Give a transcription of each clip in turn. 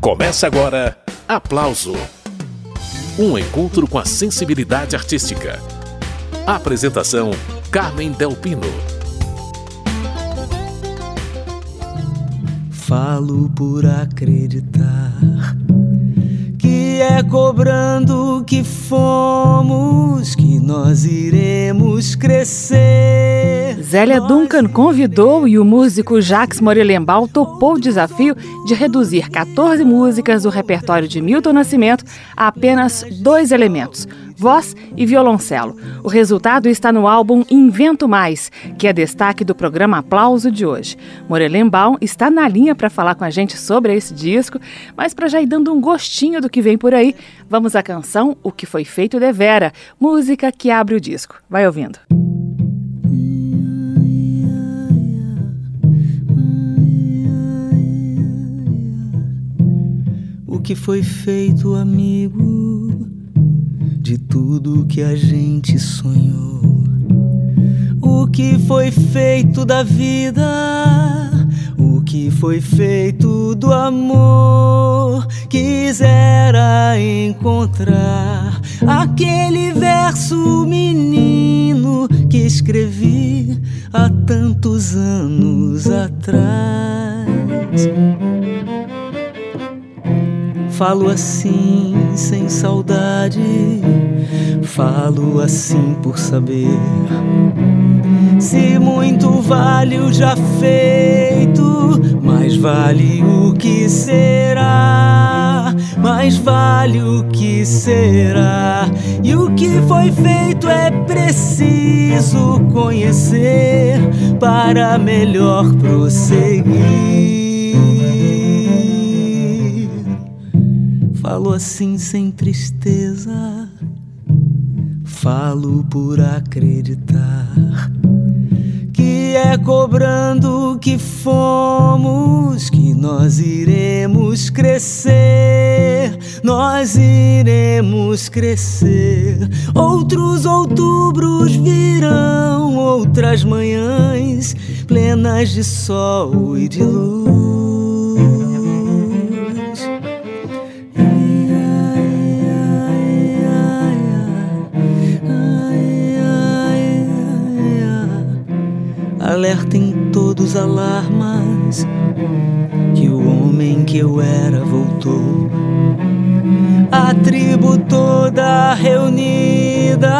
Começa agora Aplauso um encontro com a sensibilidade artística. Apresentação: Carmen Delpino. Falo por acreditar que é cobrando que fomos que nós iremos crescer. Zélia Duncan convidou e o músico Jacques Morelembal topou o desafio de reduzir 14 músicas do repertório de Milton Nascimento a apenas dois elementos, voz e violoncelo. O resultado está no álbum Invento Mais, que é destaque do programa Aplauso de hoje. Morelenbaum está na linha para falar com a gente sobre esse disco, mas para já ir dando um gostinho do que vem por aí, vamos à canção O que foi feito de Vera, música que abre o disco. Vai ouvindo. O que foi feito, amigo? De tudo que a gente sonhou. O que foi feito da vida, o que foi feito do amor. Quisera encontrar aquele verso menino que escrevi há tantos anos atrás. Falo assim sem saudade, falo assim por saber. Se muito vale o já feito, mais vale o que será, mais vale o que será. E o que foi feito é preciso conhecer para melhor prosseguir. Falo assim sem tristeza, falo por acreditar. Que é cobrando que fomos que nós iremos crescer, nós iremos crescer. Outros outubros virão, outras manhãs plenas de sol e de luz. Alertem todos alarmas que o homem que eu era voltou. A tribo toda reunida,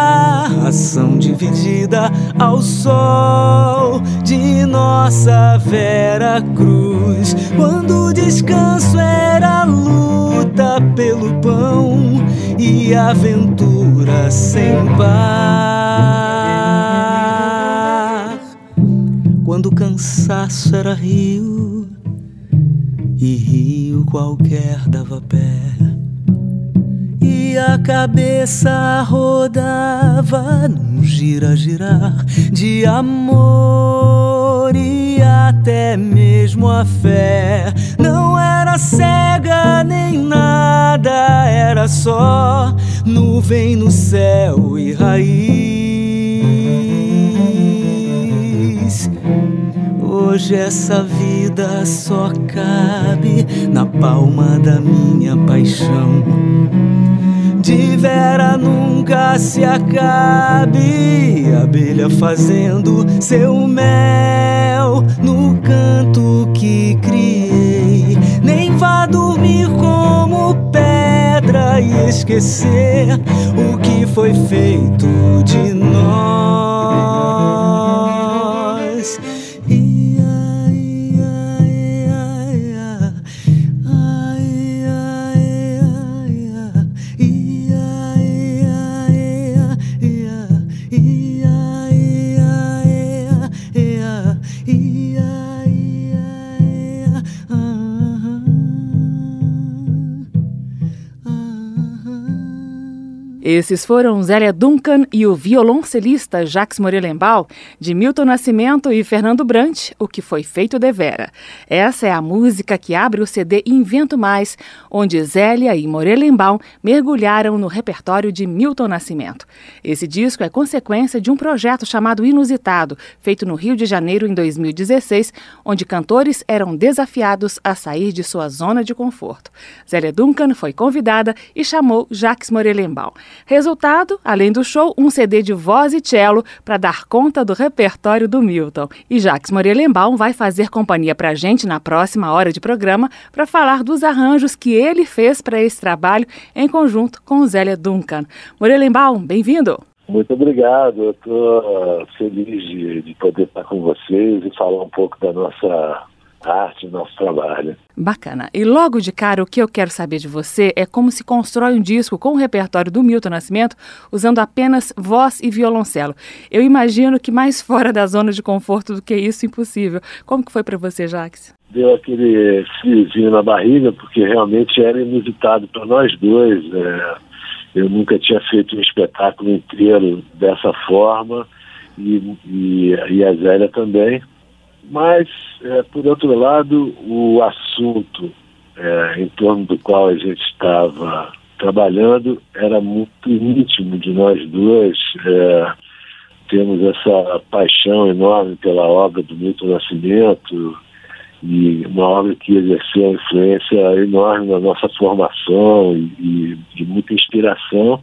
ação dividida ao sol de nossa Vera Cruz. Quando o descanso era luta pelo pão e aventura sem paz. Quando o cansaço era rio e rio qualquer dava pé e a cabeça rodava num gira-girar de amor e até mesmo a fé não era cega nem nada, era só nuvem no céu e raiz. Hoje essa vida só cabe na palma da minha paixão. De vera nunca se acabe, abelha fazendo seu mel no canto que criei. Nem vá dormir como pedra e esquecer o que foi feito de nós. Esses foram Zélia Duncan e o violoncelista Jacques Morelenbaum, de Milton Nascimento e Fernando Brant, O que foi feito de Vera. Essa é a música que abre o CD Invento Mais, onde Zélia e Morelenbaum mergulharam no repertório de Milton Nascimento. Esse disco é consequência de um projeto chamado Inusitado, feito no Rio de Janeiro em 2016, onde cantores eram desafiados a sair de sua zona de conforto. Zélia Duncan foi convidada e chamou Jacques Morelenbaum. Resultado, além do show, um CD de voz e cello para dar conta do repertório do Milton. E Jacques Morelenbaum vai fazer companhia para a gente na próxima hora de programa para falar dos arranjos que ele fez para esse trabalho em conjunto com Zélia Duncan. Morelenbaum, bem-vindo! Muito obrigado, eu estou feliz de, de poder estar com vocês e falar um pouco da nossa arte, nosso trabalho. Bacana. E logo de cara, o que eu quero saber de você é como se constrói um disco com o repertório do Milton Nascimento usando apenas voz e violoncelo. Eu imagino que mais fora da zona de conforto do que isso, impossível. Como que foi para você, Jax? Deu aquele friozinho na barriga, porque realmente era inusitado para nós dois. É, eu nunca tinha feito um espetáculo inteiro dessa forma e, e, e a Zélia também. Mas, é, por outro lado, o assunto é, em torno do qual a gente estava trabalhando era muito íntimo de nós dois. É, temos essa paixão enorme pela obra do Milton Nascimento e uma obra que exerceu influência enorme na nossa formação e, e, e muita inspiração.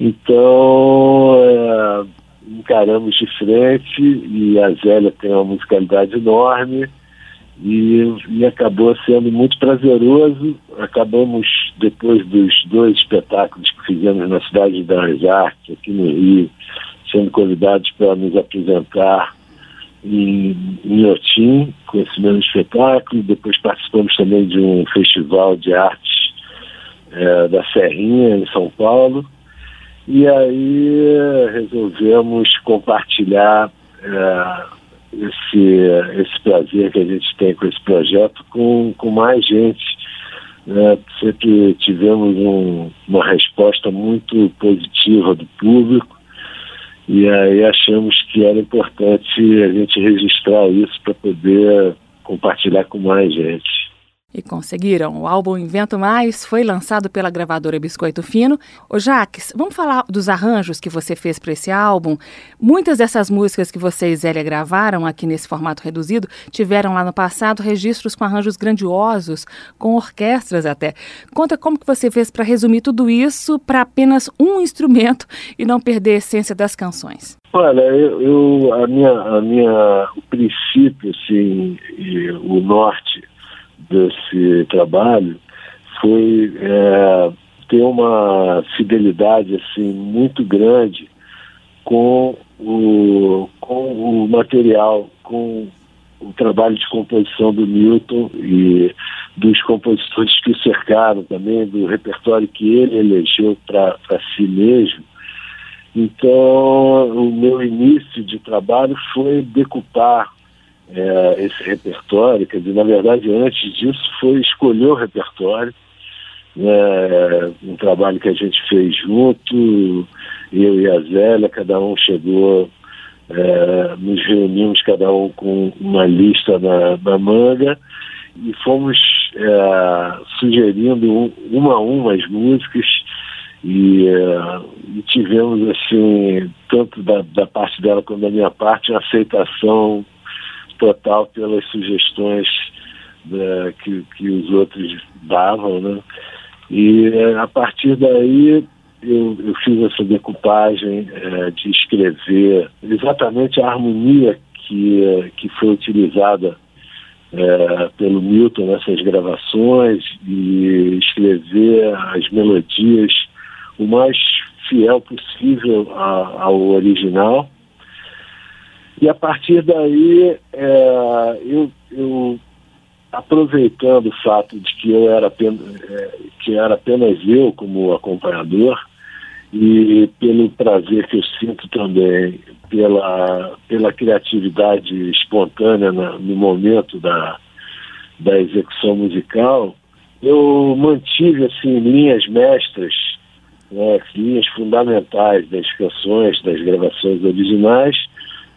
Então, é, encaramos de frente e a Zélia tem uma musicalidade enorme e, e, acabou sendo muito prazeroso. Acabamos, depois dos dois espetáculos que fizemos na Cidade das Artes, aqui no Rio, sendo convidados para nos apresentar em, em Otim, com esse mesmo espetáculo. Depois participamos também de um festival de artes é, da Serrinha, em São Paulo. E aí resolvemos compartilhar é, esse, esse prazer que a gente tem com esse projeto com, com mais gente. Né? Sempre tivemos um, uma resposta muito positiva do público e aí achamos que era importante a gente registrar isso para poder compartilhar com mais gente. E conseguiram. O álbum Invento Mais foi lançado pela gravadora Biscoito Fino. Ô Jaques, vamos falar dos arranjos que você fez para esse álbum. Muitas dessas músicas que você e Zélia gravaram aqui nesse formato reduzido tiveram lá no passado registros com arranjos grandiosos, com orquestras até. Conta como que você fez para resumir tudo isso para apenas um instrumento e não perder a essência das canções. Olha, eu, eu a minha, a minha, o princípio, assim, o norte desse trabalho foi é, ter uma fidelidade assim muito grande com o, com o material, com o trabalho de composição do Milton e dos compositores que o cercaram também, do repertório que ele elegeu para si mesmo. Então, o meu início de trabalho foi decupar é, esse repertório, quer dizer, na verdade, antes disso foi escolher o repertório, né, um trabalho que a gente fez junto, eu e a Zélia, cada um chegou, é, nos reunimos cada um com uma lista na, na manga e fomos é, sugerindo um, uma a uma as músicas e, é, e, tivemos assim tanto da, da parte dela como da minha parte uma aceitação total pelas sugestões né, que, que os outros davam, né? E é, a partir daí eu, eu fiz essa decupagem é, de escrever exatamente a harmonia que, que foi utilizada é, pelo Milton nessas gravações e escrever as melodias o mais fiel possível a, ao original e a partir daí, é, eu, eu, aproveitando o fato de que eu era apenas, é, que era apenas eu como acompanhador, e pelo prazer que eu sinto também pela, pela criatividade espontânea na, no momento da, da execução musical, eu mantive assim linhas mestras né, linhas fundamentais das canções, das gravações originais,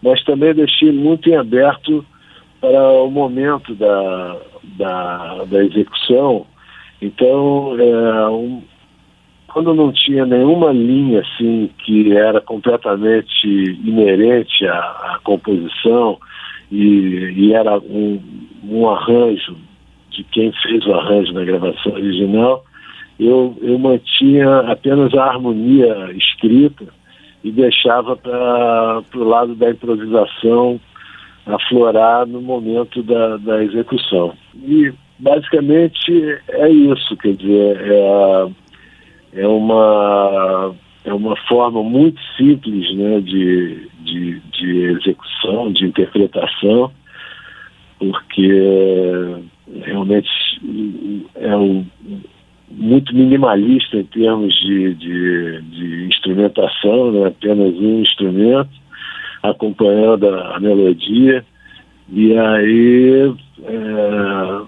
mas também deixei muito em aberto para o momento da, da, da execução. Então, é, um, quando não tinha nenhuma linha assim que era completamente inerente à, à composição e, e era um, um, arranjo de quem fez o arranjo na gravação original, eu, eu mantinha apenas a harmonia escrita e deixava para o lado da improvisação aflorar no momento da, da execução. E basicamente é isso, quer dizer, é, é uma é uma forma muito simples né, de, de, de execução, de interpretação, porque realmente é um, muito minimalista em termos de, de, de instrumentação, né, apenas um instrumento acompanhando a, melodia. E aí é,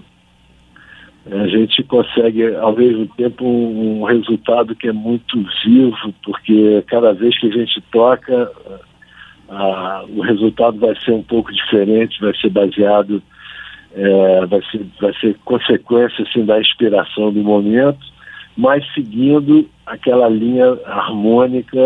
a gente consegue, ao mesmo tempo, um, um, resultado que é muito vivo, porque cada vez que a gente toca, a, o resultado vai ser um pouco diferente, vai ser baseado, é, vai, ser, vai ser consequência assim, da inspiração do momento, mas seguindo aquela linha harmônica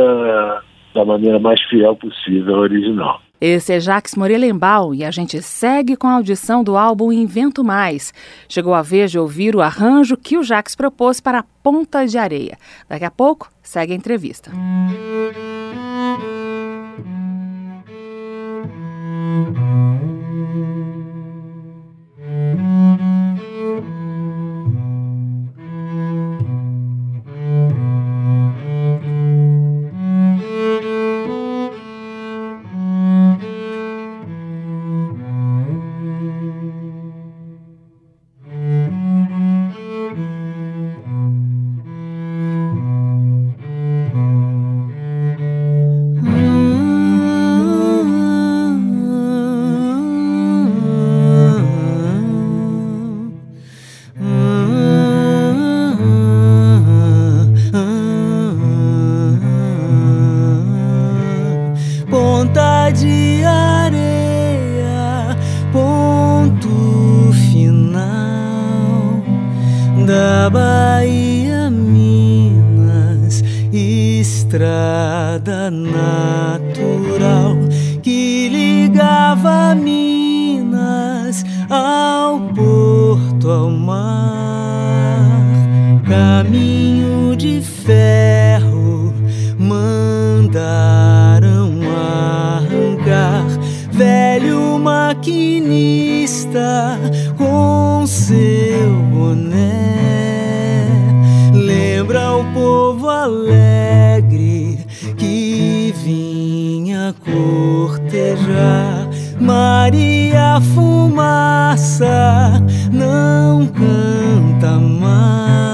da maneira mais fiel possível ao original. Esse é Jacques Morelenbaum e a gente segue com a audição do álbum Invento Mais. Chegou a vez de ouvir o arranjo que o Jacques propôs para Ponta de Areia. Daqui a pouco, segue a entrevista. Música ferro mandaram arrancar velho maquinista com seu boné. Lembra o povo alegre que vinha cortejar Maria Fumaça, não canta mais.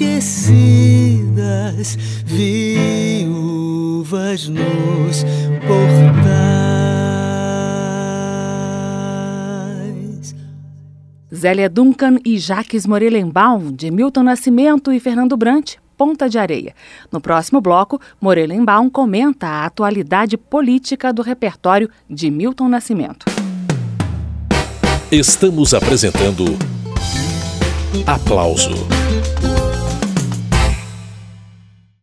esquecidas, viúvas nos portais. Zélia Duncan e Jaques Morelenbaum, de Milton Nascimento e Fernando Brant, Ponta de Areia. No próximo bloco, Morelenbaum comenta a atualidade política do repertório de Milton Nascimento. Estamos apresentando Aplauso